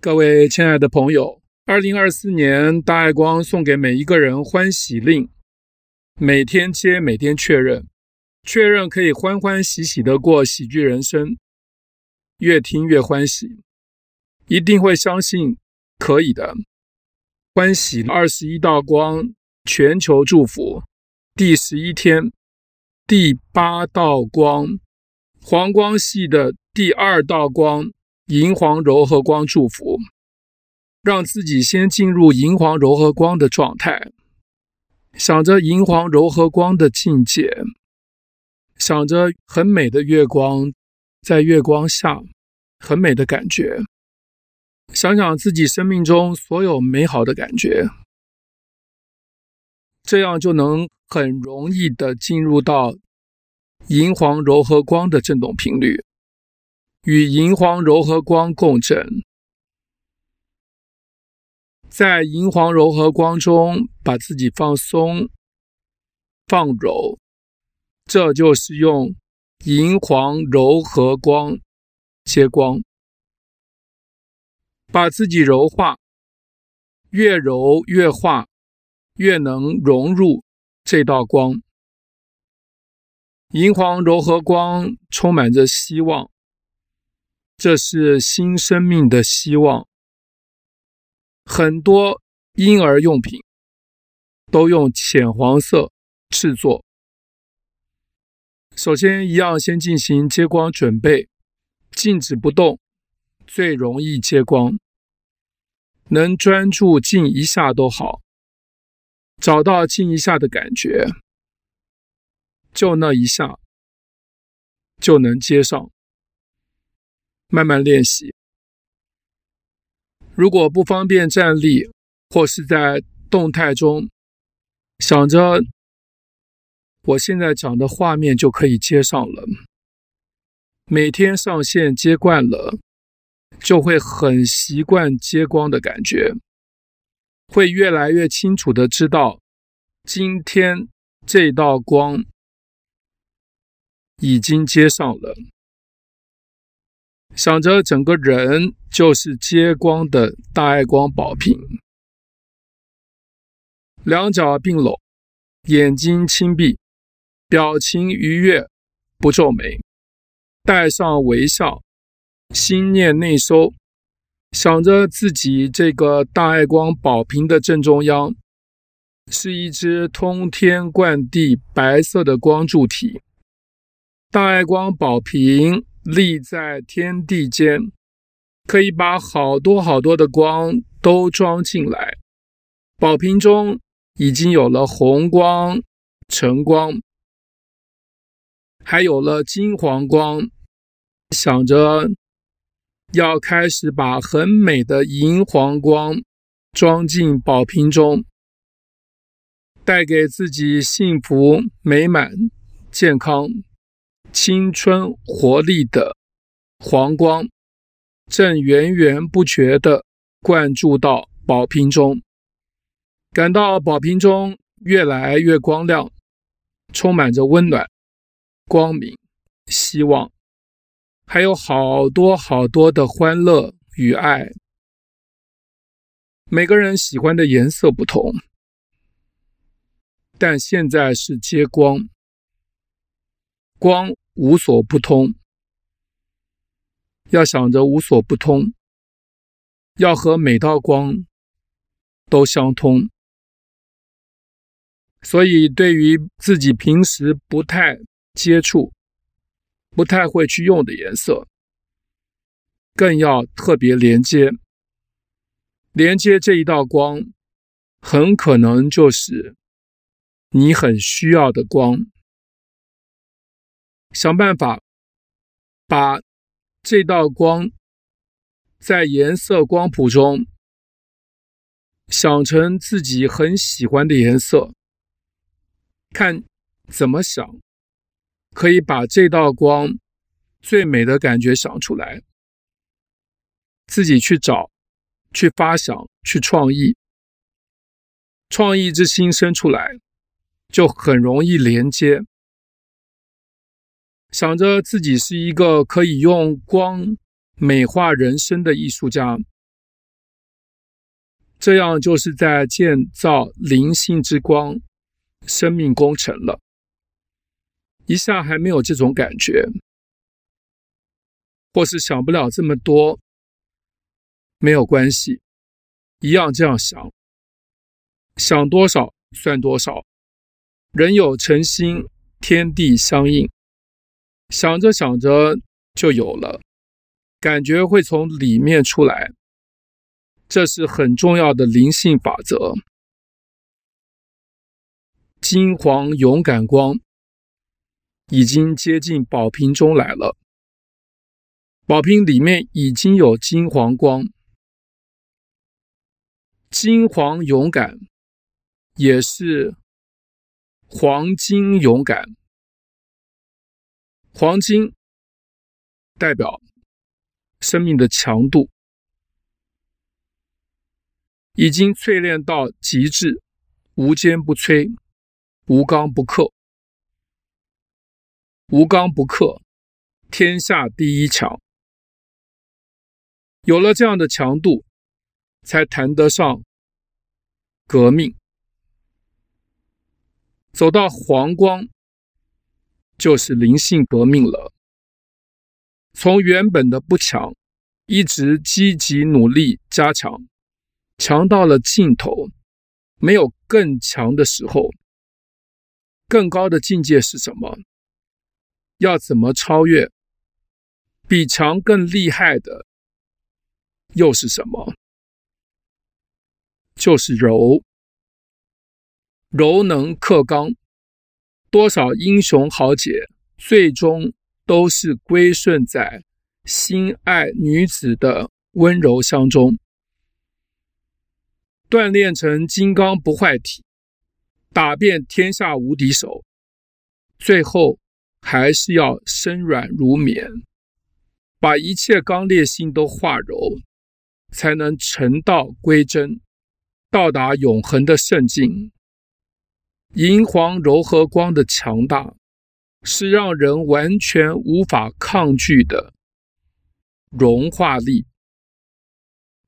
各位亲爱的朋友，二零二四年大爱光送给每一个人欢喜令，每天接，每天确认，确认可以欢欢喜喜的过喜剧人生，越听越欢喜，一定会相信可以的。欢喜二十一道光，全球祝福，第十一天，第八道光，黄光系的第二道光。银黄柔和光祝福，让自己先进入银黄柔和光的状态，想着银黄柔和光的境界，想着很美的月光，在月光下很美的感觉，想想自己生命中所有美好的感觉，这样就能很容易的进入到银黄柔和光的振动频率。与银黄柔和光共振，在银黄柔和光中把自己放松、放柔，这就是用银黄柔和光接光，把自己柔化，越柔越化，越能融入这道光。银黄柔和光充满着希望。这是新生命的希望。很多婴儿用品都用浅黄色制作。首先，一样先进行接光准备，静止不动，最容易接光。能专注静一下都好，找到静一下的感觉，就那一下就能接上。慢慢练习。如果不方便站立，或是在动态中，想着我现在讲的画面就可以接上了。每天上线接惯了，就会很习惯接光的感觉，会越来越清楚的知道，今天这道光已经接上了。想着整个人就是接光的大爱光宝瓶，两脚并拢，眼睛轻闭，表情愉悦，不皱眉，带上微笑，心念内收，想着自己这个大爱光宝瓶的正中央是一只通天贯地白色的光柱体，大爱光宝瓶。立在天地间，可以把好多好多的光都装进来。宝瓶中已经有了红光、橙光，还有了金黄光。想着要开始把很美的银黄光装进宝瓶中，带给自己幸福、美满、健康。青春活力的黄光正源源不绝地灌注到宝瓶中，感到宝瓶中越来越光亮，充满着温暖、光明、希望，还有好多好多的欢乐与爱。每个人喜欢的颜色不同，但现在是接光，光。无所不通，要想着无所不通，要和每道光都相通。所以，对于自己平时不太接触、不太会去用的颜色，更要特别连接。连接这一道光，很可能就是你很需要的光。想办法把这道光在颜色光谱中想成自己很喜欢的颜色，看怎么想可以把这道光最美的感觉想出来，自己去找、去发想、去创意，创意之心生出来，就很容易连接。想着自己是一个可以用光美化人生的艺术家，这样就是在建造灵性之光，生命工程了。一下还没有这种感觉，或是想不了这么多，没有关系，一样这样想，想多少算多少。人有诚心，天地相应，想着想着就有了，感觉会从里面出来，这是很重要的灵性法则。金黄勇敢光。已经接近宝瓶中来了，宝瓶里面已经有金黄光，金黄勇敢也是黄金勇敢，黄金代表生命的强度，已经淬炼到极致，无坚不摧，无刚不克。无刚不克，天下第一强。有了这样的强度，才谈得上革命。走到黄光，就是灵性革命了。从原本的不强，一直积极努力加强，强到了尽头，没有更强的时候。更高的境界是什么？要怎么超越？比强更厉害的又是什么？就是柔，柔能克刚。多少英雄豪杰，最终都是归顺在心爱女子的温柔乡中，锻炼成金刚不坏体，打遍天下无敌手，最后。还是要身软如绵，把一切刚烈性都化柔，才能成道归真，到达永恒的圣境。银黄柔和光的强大，是让人完全无法抗拒的融化力，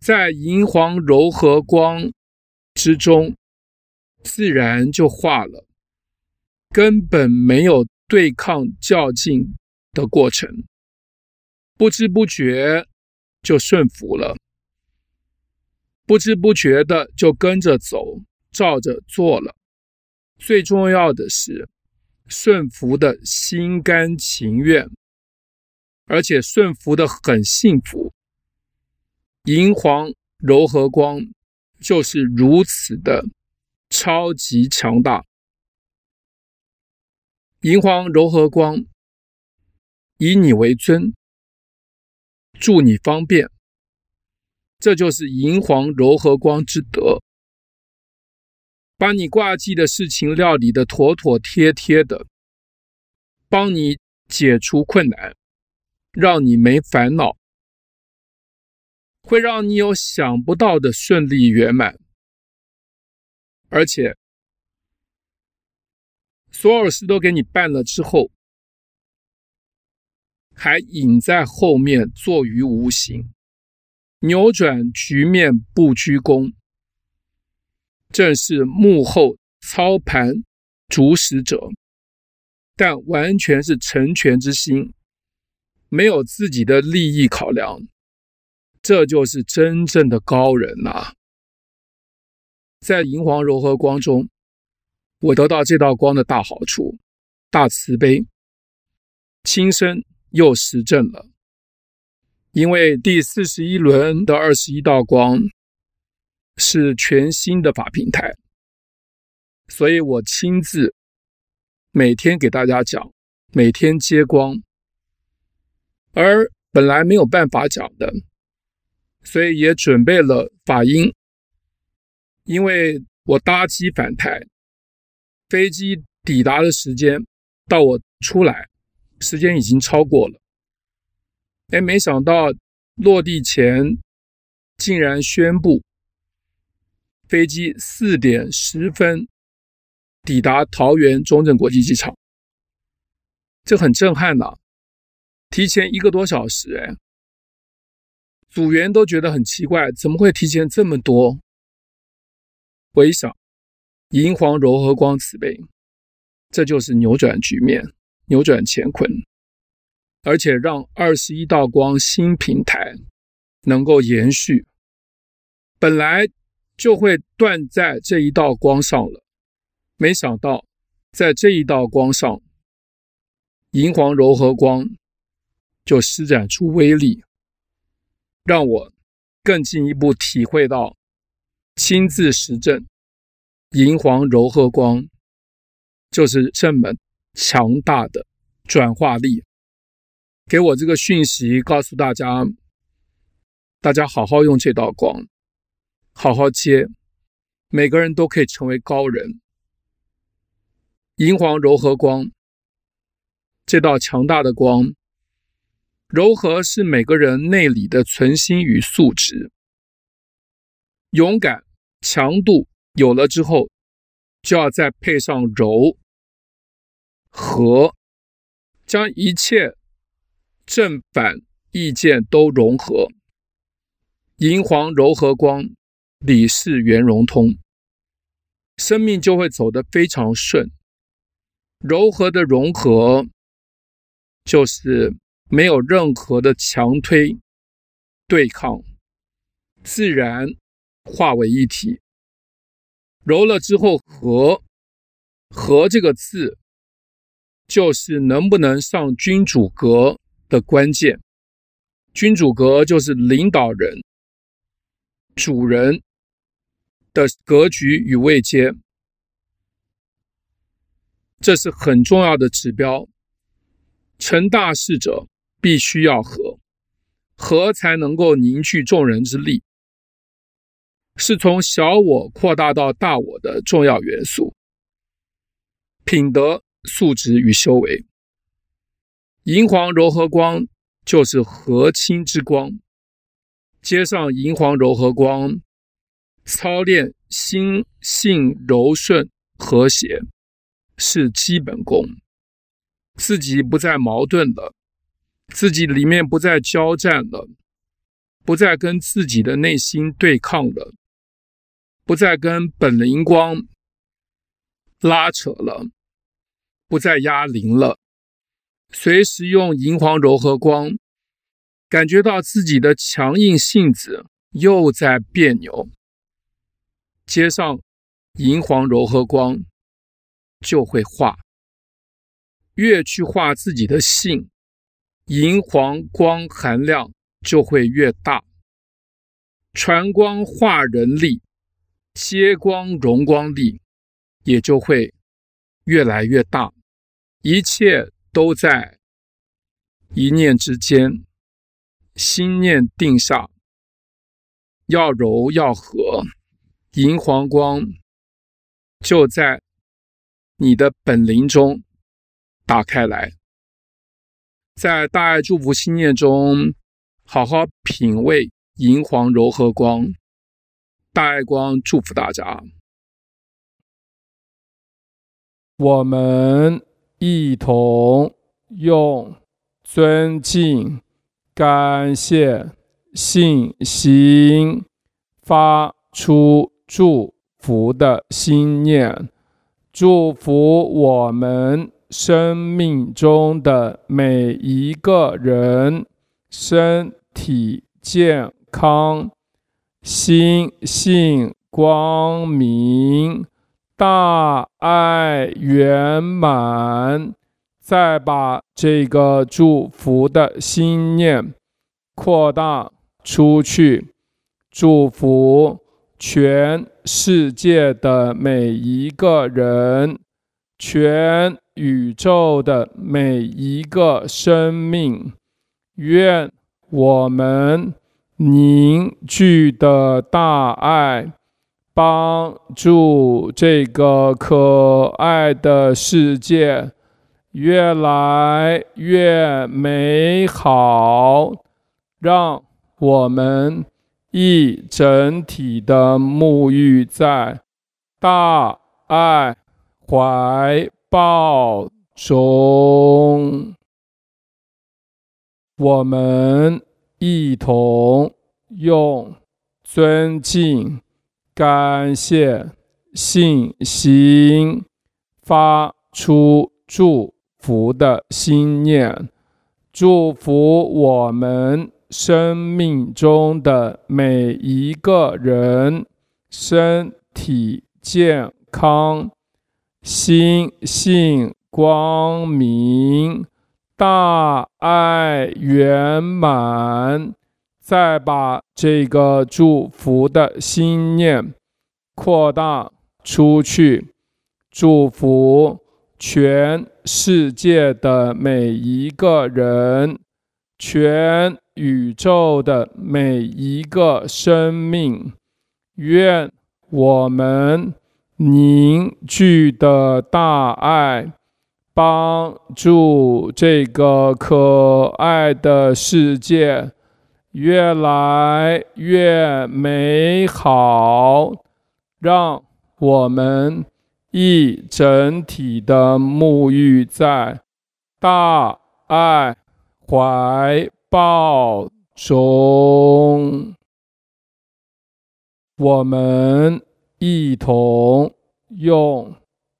在银黄柔和光之中，自然就化了，根本没有。对抗较劲的过程，不知不觉就顺服了，不知不觉的就跟着走，照着做了。最重要的是顺服的心甘情愿，而且顺服的很幸福。银黄柔和光就是如此的超级强大。银黄柔和光，以你为尊，助你方便，这就是银黄柔和光之德，把你挂记的事情料理的妥妥帖帖的，帮你解除困难，让你没烦恼，会让你有想不到的顺利圆满，而且。所有事都给你办了之后，还隐在后面坐于无形，扭转局面不居功，正是幕后操盘主使者，但完全是成全之心，没有自己的利益考量，这就是真正的高人呐、在银黄柔和光中。我得到这道光的大好处，大慈悲，亲身又实证了。因为第四十一轮的二十一道光是全新的法平台，所以我亲自每天给大家讲，每天接光。而本来没有办法讲的，所以也准备了法音，因为我搭机返台。飞机抵达的时间到我出来，时间已经超过了。哎，没想到落地前竟然宣布飞机四点十分抵达桃园中正国际机场，这很震撼呐！提前一个多小时，哎，组员都觉得很奇怪，怎么会提前这么多？我一想银黄柔和光慈悲，这就是扭转局面、扭转乾坤，而且让二十一道光新平台能够延续。本来就会断在这一道光上了，没想到在这一道光上，银黄柔和光就施展出威力，让我更进一步体会到。亲自实证，银黄柔和光就是这么强大的转化力。给我这个讯息，告诉大家，大家好好用这道光，好好接，每个人都可以成为高人。银黄柔和光，这道强大的光，柔和是每个人内里的存心与素质，勇敢。强度有了之后，就要再配上柔和，将一切正反意见都融合。银黄柔和光，理事圆融通，生命就会走得非常顺。柔和的融合，就是没有任何的强推对抗，自然。化为一体，柔了之后和，和这个字就是能不能上君主格的关键。君主格就是领导人、主人的格局与位阶，这是很重要的指标。成大事者必须要和，和才能够凝聚众人之力。是从小我扩大到大我的重要元素，品德素质与修为。银黄柔和光就是和亲之光，接上银黄柔和光，操练心性柔顺和谐是基本功，自己不再矛盾了，自己里面不再交战了，不再跟自己的内心对抗了。不再跟本灵光拉扯了，不再压灵了，随时用银黄柔和光，感觉到自己的强硬性子又在别扭，接上银黄柔和光就会化，越去化自己的性，银黄光含量就会越大，传光化人力。接光融光力也就会越来越大，一切都在一念之间，心念定下，要柔要和，银黄光就在你的本灵中打开来，在大爱祝福心念中好好品味银黄柔和光。大爱光祝福大家，我们一同用尊敬、感谢、信心发出祝福的心念，祝福我们生命中的每一个人身体健康。心性光明，大爱圆满，再把这个祝福的心念扩大出去，祝福全世界的每一个人，全宇宙的每一个生命，愿我们。凝聚的大爱，帮助这个可爱的世界越来越美好，让我们一整体的沐浴在大爱怀抱中，我们。一同用尊敬、感谢、信心，发出祝福的心念，祝福我们生命中的每一个人身体健康，心性光明，大爱圆满。再把这个祝福的心念扩大出去，祝福全世界的每一个人，全宇宙的每一个生命。愿我们凝聚的大爱，帮助这个可爱的世界。越来越美好，让我们一整体的沐浴在大爱怀抱中。我们一同用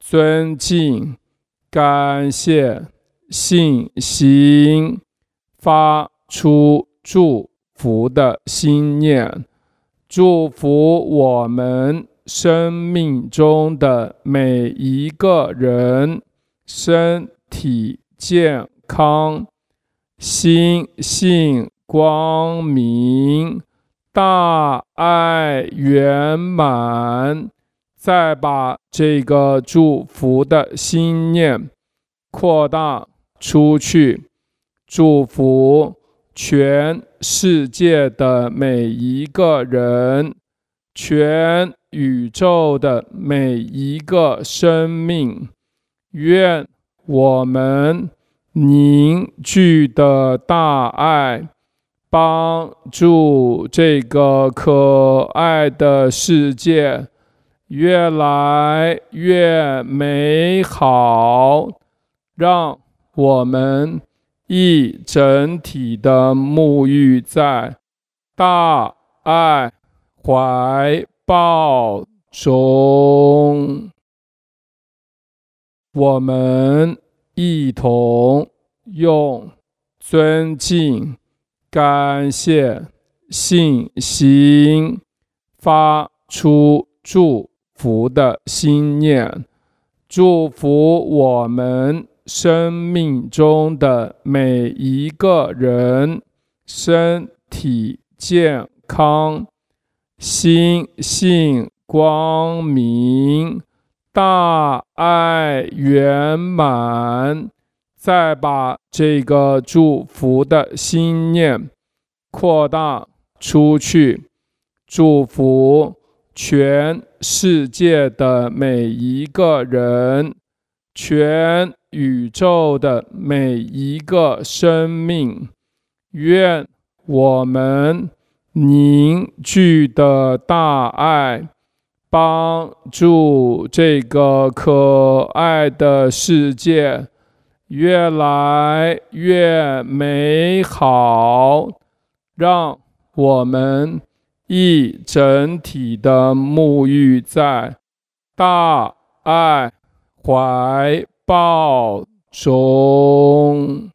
尊敬、感谢、信心发出祝福的心念，祝福我们生命中的每一个人身体健康，心性光明，大爱圆满。再把这个祝福的心念扩大出去，祝福。全世界的每一个人，全宇宙的每一个生命，愿我们凝聚的大爱，帮助这个可爱的世界越来越美好，让我们。一整体的沐浴在大爱怀抱中，我们一同用尊敬、感谢、信心发出祝福的心念，祝福我们。生命中的每一个人身体健康，心性光明，大爱圆满。再把这个祝福的心念扩大出去，祝福全世界的每一个人，全。宇宙的每一个生命，愿我们凝聚的大爱，帮助这个可爱的世界越来越美好，让我们一整体的沐浴在大爱怀抱中。